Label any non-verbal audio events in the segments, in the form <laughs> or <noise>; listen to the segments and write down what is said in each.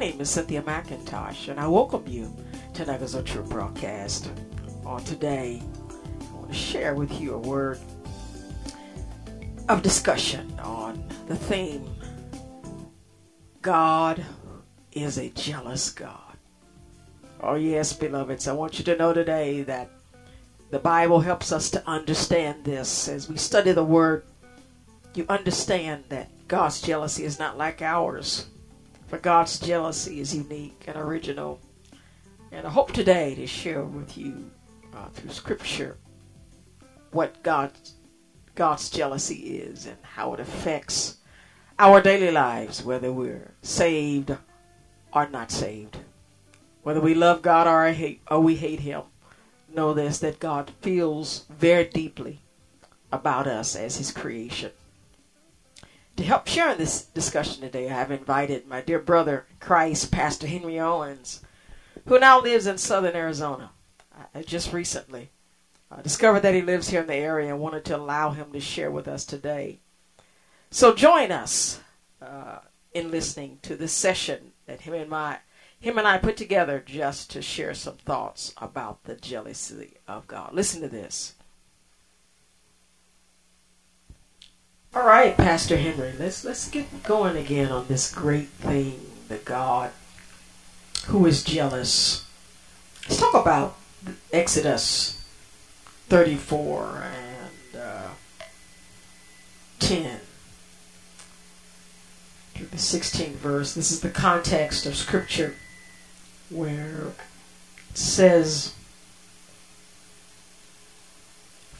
name is Cynthia McIntosh, and I welcome you to Nuggets of Truth broadcast. On today, I want to share with you a word of discussion on the theme God is a jealous God. Oh, yes, beloveds, I want you to know today that the Bible helps us to understand this. As we study the Word, you understand that God's jealousy is not like ours. For God's jealousy is unique and original. And I hope today to share with you uh, through Scripture what God's, God's jealousy is and how it affects our daily lives, whether we're saved or not saved. Whether we love God or, hate, or we hate Him, know this that God feels very deeply about us as His creation. To help share in this discussion today, I have invited my dear brother Christ, Pastor Henry Owens, who now lives in southern Arizona. I just recently uh, discovered that he lives here in the area and wanted to allow him to share with us today. So join us uh, in listening to this session that him and my him and I put together just to share some thoughts about the jealousy of God. Listen to this. All right, Pastor Henry, let's let's get going again on this great thing, the God who is jealous. Let's talk about Exodus 34 and uh, 10 through the 16th verse. This is the context of Scripture where it says,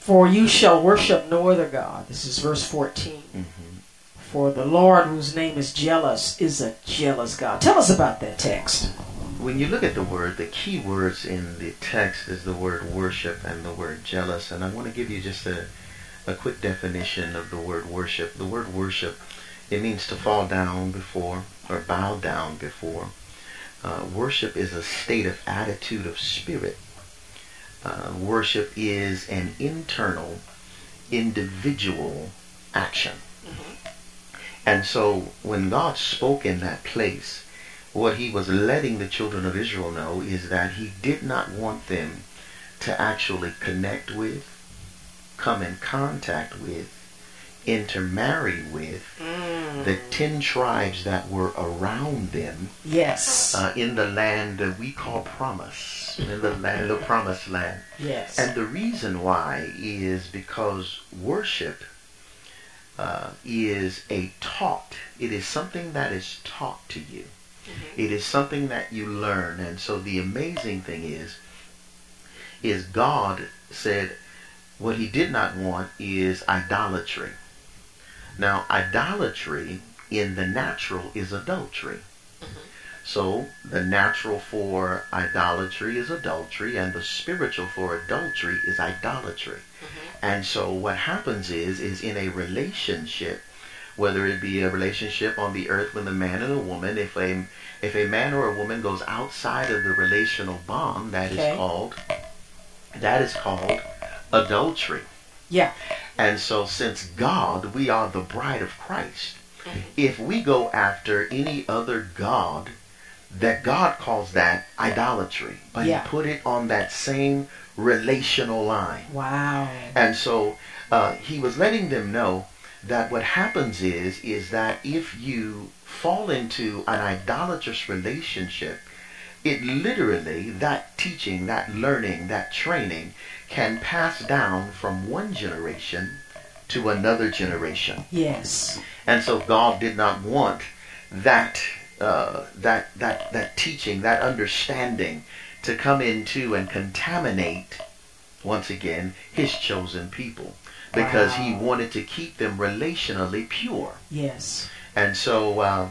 For you shall worship no other God. This is verse 14. Mm-hmm. For the Lord, whose name is jealous, is a jealous God. Tell us about that text. When you look at the word, the key words in the text is the word worship and the word jealous. And I want to give you just a, a quick definition of the word worship. The word worship, it means to fall down before or bow down before. Uh, worship is a state of attitude of spirit uh, worship is an internal, individual action. Mm-hmm. And so when God spoke in that place, what he was letting the children of Israel know is that he did not want them to actually connect with, come in contact with, intermarry with mm. The ten tribes that were around them. Yes. Uh, in the land that we call promise, in the land, the promised land. Yes. And the reason why is because worship uh, is a taught. It is something that is taught to you. Mm-hmm. It is something that you learn. And so the amazing thing is, is God said, what he did not want is idolatry. Now, idolatry in the natural is adultery. Mm-hmm. So, the natural for idolatry is adultery, and the spiritual for adultery is idolatry. Mm-hmm. And so, what happens is, is in a relationship, whether it be a relationship on the earth with a man and a woman, if a if a man or a woman goes outside of the relational bond, that okay. is called that is called adultery. Yeah. And so, since God, we are the bride of Christ, mm-hmm. if we go after any other God, that God calls that idolatry, but yeah. He put it on that same relational line. Wow. And so, uh, He was letting them know that what happens is is that if you fall into an idolatrous relationship, it literally that teaching, that learning, that training can pass down from one generation to another generation. Yes. And so God did not want that uh, that that that teaching, that understanding to come into and contaminate, once again, his chosen people. Because he wanted to keep them relationally pure. Yes. And so uh,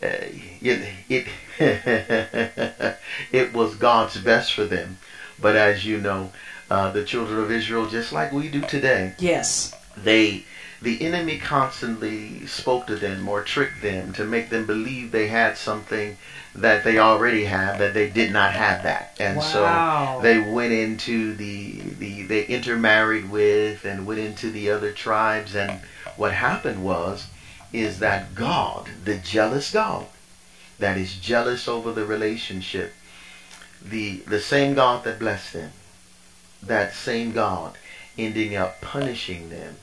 it, it, <laughs> it was God's best for them. But as you know, uh, the children of Israel, just like we do today, Yes. they the enemy constantly spoke to them or tricked them to make them believe they had something that they already had that they did not have that and Wow. so they went into the the they intermarried with and went into the other tribes and what happened was is that God the jealous God that is jealous over the relationship the the same God that blessed them that same God ending up punishing them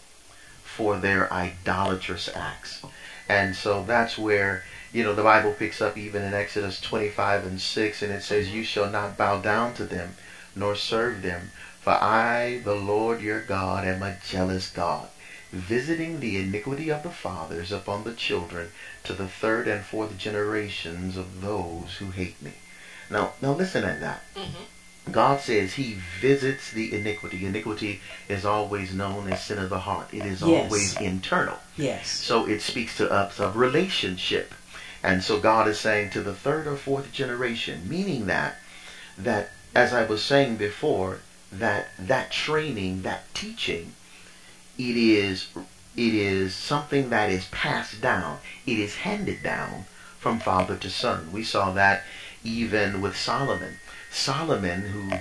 for their idolatrous acts. And so that's where, you know, the Bible picks up even in Exodus 25 and 6, and it says, You shall not bow down to them, nor serve them, for I, the Lord your God, am a jealous God, visiting the iniquity of the fathers upon the children to the third and fourth generations of those who hate me. Now, now listen at that. Mm-hmm. God says he visits the iniquity. Iniquity is always known as sin of the heart. It is Yes. always internal. Yes. So it speaks to us of relationship. And so God is saying to the third or fourth generation, meaning that that as I was saying before, that that training, that teaching, it is it is something that is passed down. It is handed down from father to son. We saw that even with Solomon. Solomon, who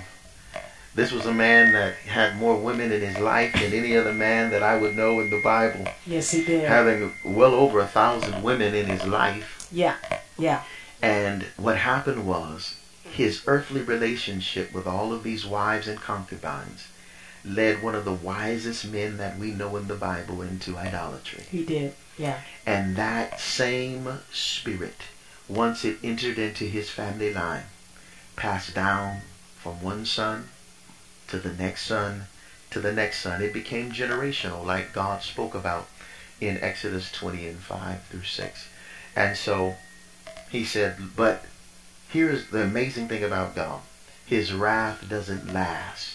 this was a man that had more women in his life than any other man that I would know in the Bible Yes, he did. having well over a thousand women in his life. yeah. Yeah. And what happened was his earthly relationship with all of these wives and concubines led one of the wisest men that we know in the Bible into idolatry. He did. Yeah. And that same spirit, once it entered into his family line, passed down from one son to the next son to the next son. It became generational, like God spoke about in Exodus 20 and 5 through 6. And so he said, but here's the amazing thing about God. His wrath doesn't last.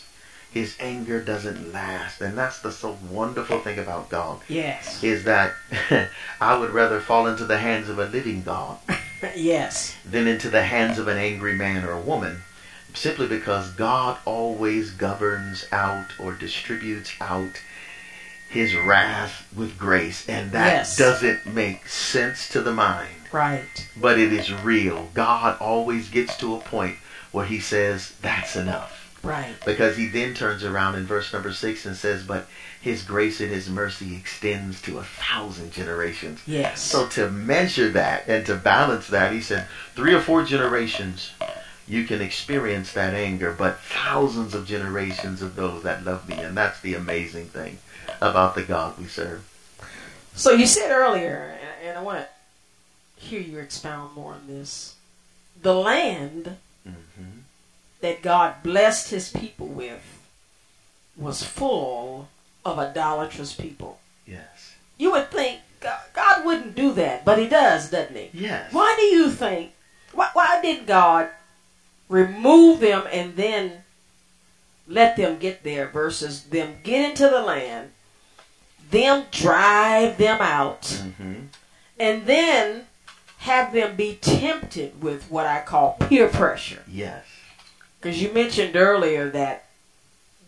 His anger doesn't last. And that's the so wonderful thing about God Yes. is that <laughs> I would rather fall into the hands of a living God <laughs> yes. than into the hands of an angry man or a woman, simply because God always governs out or distributes out his wrath with grace, and that Yes. doesn't make sense to the mind, Right. but it is real. God always gets to a point where he says, That's enough. Right. Because he then turns around in verse number six and says, But his grace and his mercy extends to a thousand generations. Yes. So to measure that and to balance that, he said, three or four generations you can experience that anger, but thousands of generations of those that love me. And that's the amazing thing about the God we serve. So you said earlier, and- I want to hear you expound more on this. The land hmm that God blessed his people with was full of idolatrous people. Yes. You would think God, wouldn't do that, but he does, doesn't he? Yes. Why do you think, why, why did God remove them and then let them get there versus them get into the land, them drive them out, hmm and then have them be tempted with what I call peer pressure? Yes. Because you mentioned earlier that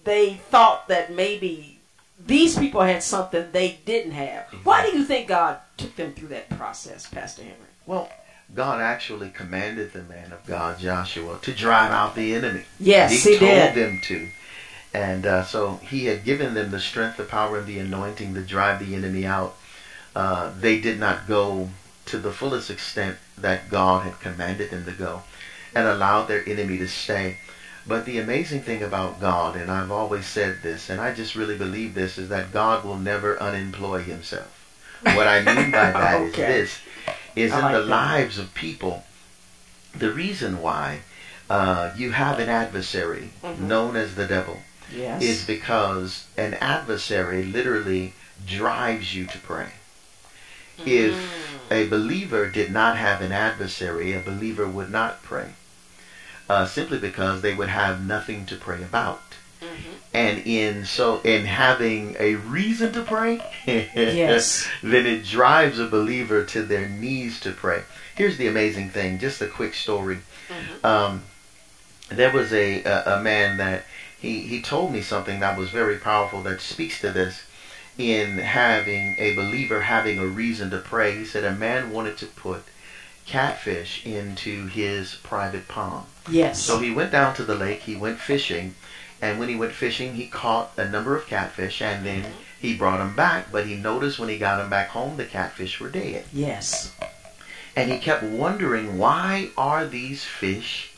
they thought that maybe these people had something they didn't have. Why do you think God took them through that process, Pastor Henry? Well, God actually commanded the man of God, Joshua, to drive out the enemy. Yes, he, he told did. them to. And uh, so he had given them the strength, the power, and the anointing to drive the enemy out. Uh, they did not go to the fullest extent that God had commanded them to go and allowed their enemy to stay. But the amazing thing about God, and I've always said this, and I just really believe this, is that God will never unemploy himself. What I mean by <laughs> that is Okay. this, is I in like the that. lives of people, the reason why uh, you have an adversary Mhm. known as the devil Yes. is because an adversary literally drives you to pray. If Mm. a believer did not have an adversary, a believer would not pray. Uh, simply because they would have nothing to pray about. And in so in having a reason to pray, Yes. <laughs> then it drives a believer to their knees to pray. Here's the amazing thing, just a quick story. Um, there was a, a a man that he he told me something that was very powerful that speaks to this in having a believer having a reason to pray. He said a man wanted to put catfish into his private pond. Yes. So he went down to the lake, he went fishing, and when he went fishing, he caught a number of catfish and then he brought them back, but he noticed when he got them back home the catfish were dead. yes. And he kept wondering why are these fish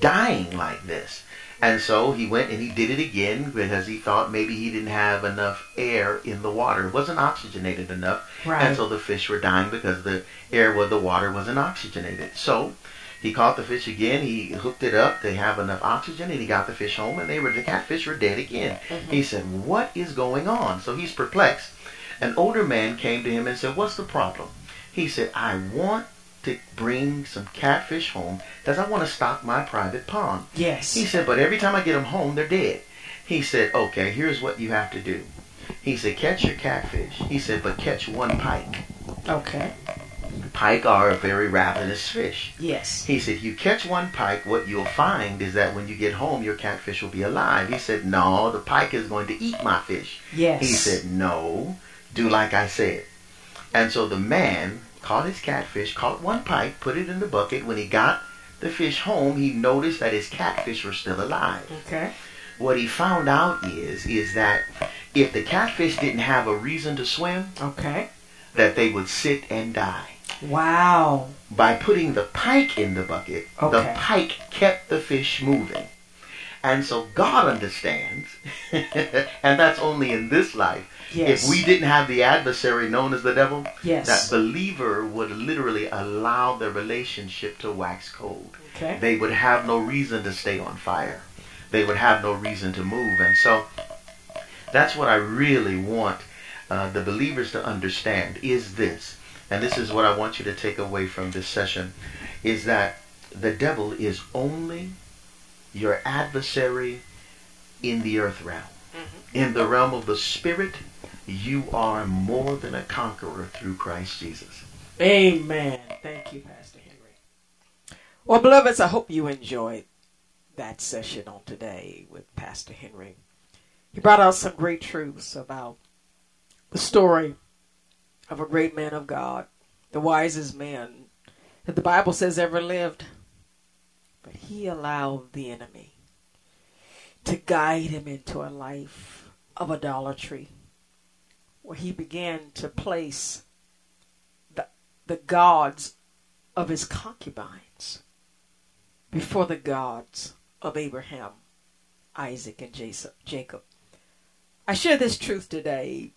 dying like this? And so he went and he did it again because he thought maybe he didn't have enough air in the water. It wasn't oxygenated enough. Right. And so the fish were dying because the air with the water wasn't oxygenated. So he caught the fish again. He hooked it up to have enough oxygen, and he got the fish home, and they were the catfish were dead again. Mm-hmm. He said, "What is going on?" So he's perplexed. An older man came to him and said, "What's the problem?" He said, "I want to bring some catfish home because I want to stock my private pond." Yes. He said, "But every time I get them home, they're dead." He said, "Okay, here's what you have to do." He said, "Catch your catfish." He said, "But catch one pike." Okay. Pike are a very ravenous fish. Yes. He said, You catch one pike, what you'll find is that when you get home, your catfish will be alive. He said, No, the pike is going to eat my fish. Yes. He said, No, do like I said. And so the man caught his catfish, caught one pike, put it in the bucket. When he got the fish home, he noticed that his catfish were still alive. Okay. What he found out is, is that if the catfish didn't have a reason to swim, Okay. that they would sit and die. Wow. by putting the pike in the bucket, the pike kept the fish moving. And so God understands, <laughs> and that's only in this life. Yes. If we didn't have the adversary known as the devil, Yes. that believer would literally allow the relationship to wax cold. Okay. They would have no reason to stay on fire. They would have no reason to move. And so that's what I really want uh, the believers to understand is this. And this is what I want you to take away from this session is that the devil is only your adversary in the earth realm. In the realm of the spirit, you are more than a conqueror through Christ Jesus. Amen. Thank you, Pastor Henry. Well, beloveds, I hope you enjoyed that session on today with Pastor Henry. He brought out some great truths about the story of a great man of God, the wisest man that the Bible says ever lived. But he allowed the enemy to guide him into a life of idolatry, where he began to place the, the gods of his concubines before the gods of Abraham, Isaac, and Jacob. I share this truth today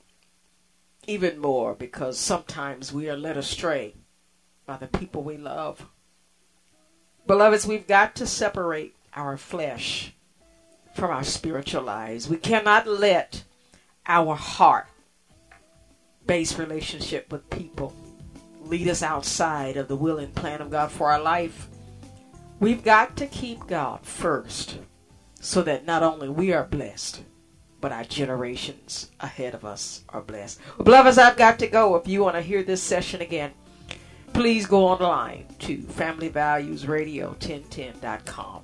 even more because sometimes we are led astray by the people we love. Beloveds, we've got to separate our flesh from our spiritual lives. We cannot let our heart based relationship with people lead us outside of the will and plan of God for our life. We've got to keep God first so that not only we are blessed, but our generations ahead of us are blessed. Well, beloveds, I've got to go. If you want to hear this session again, please go online to familyvaluesradio1010.com.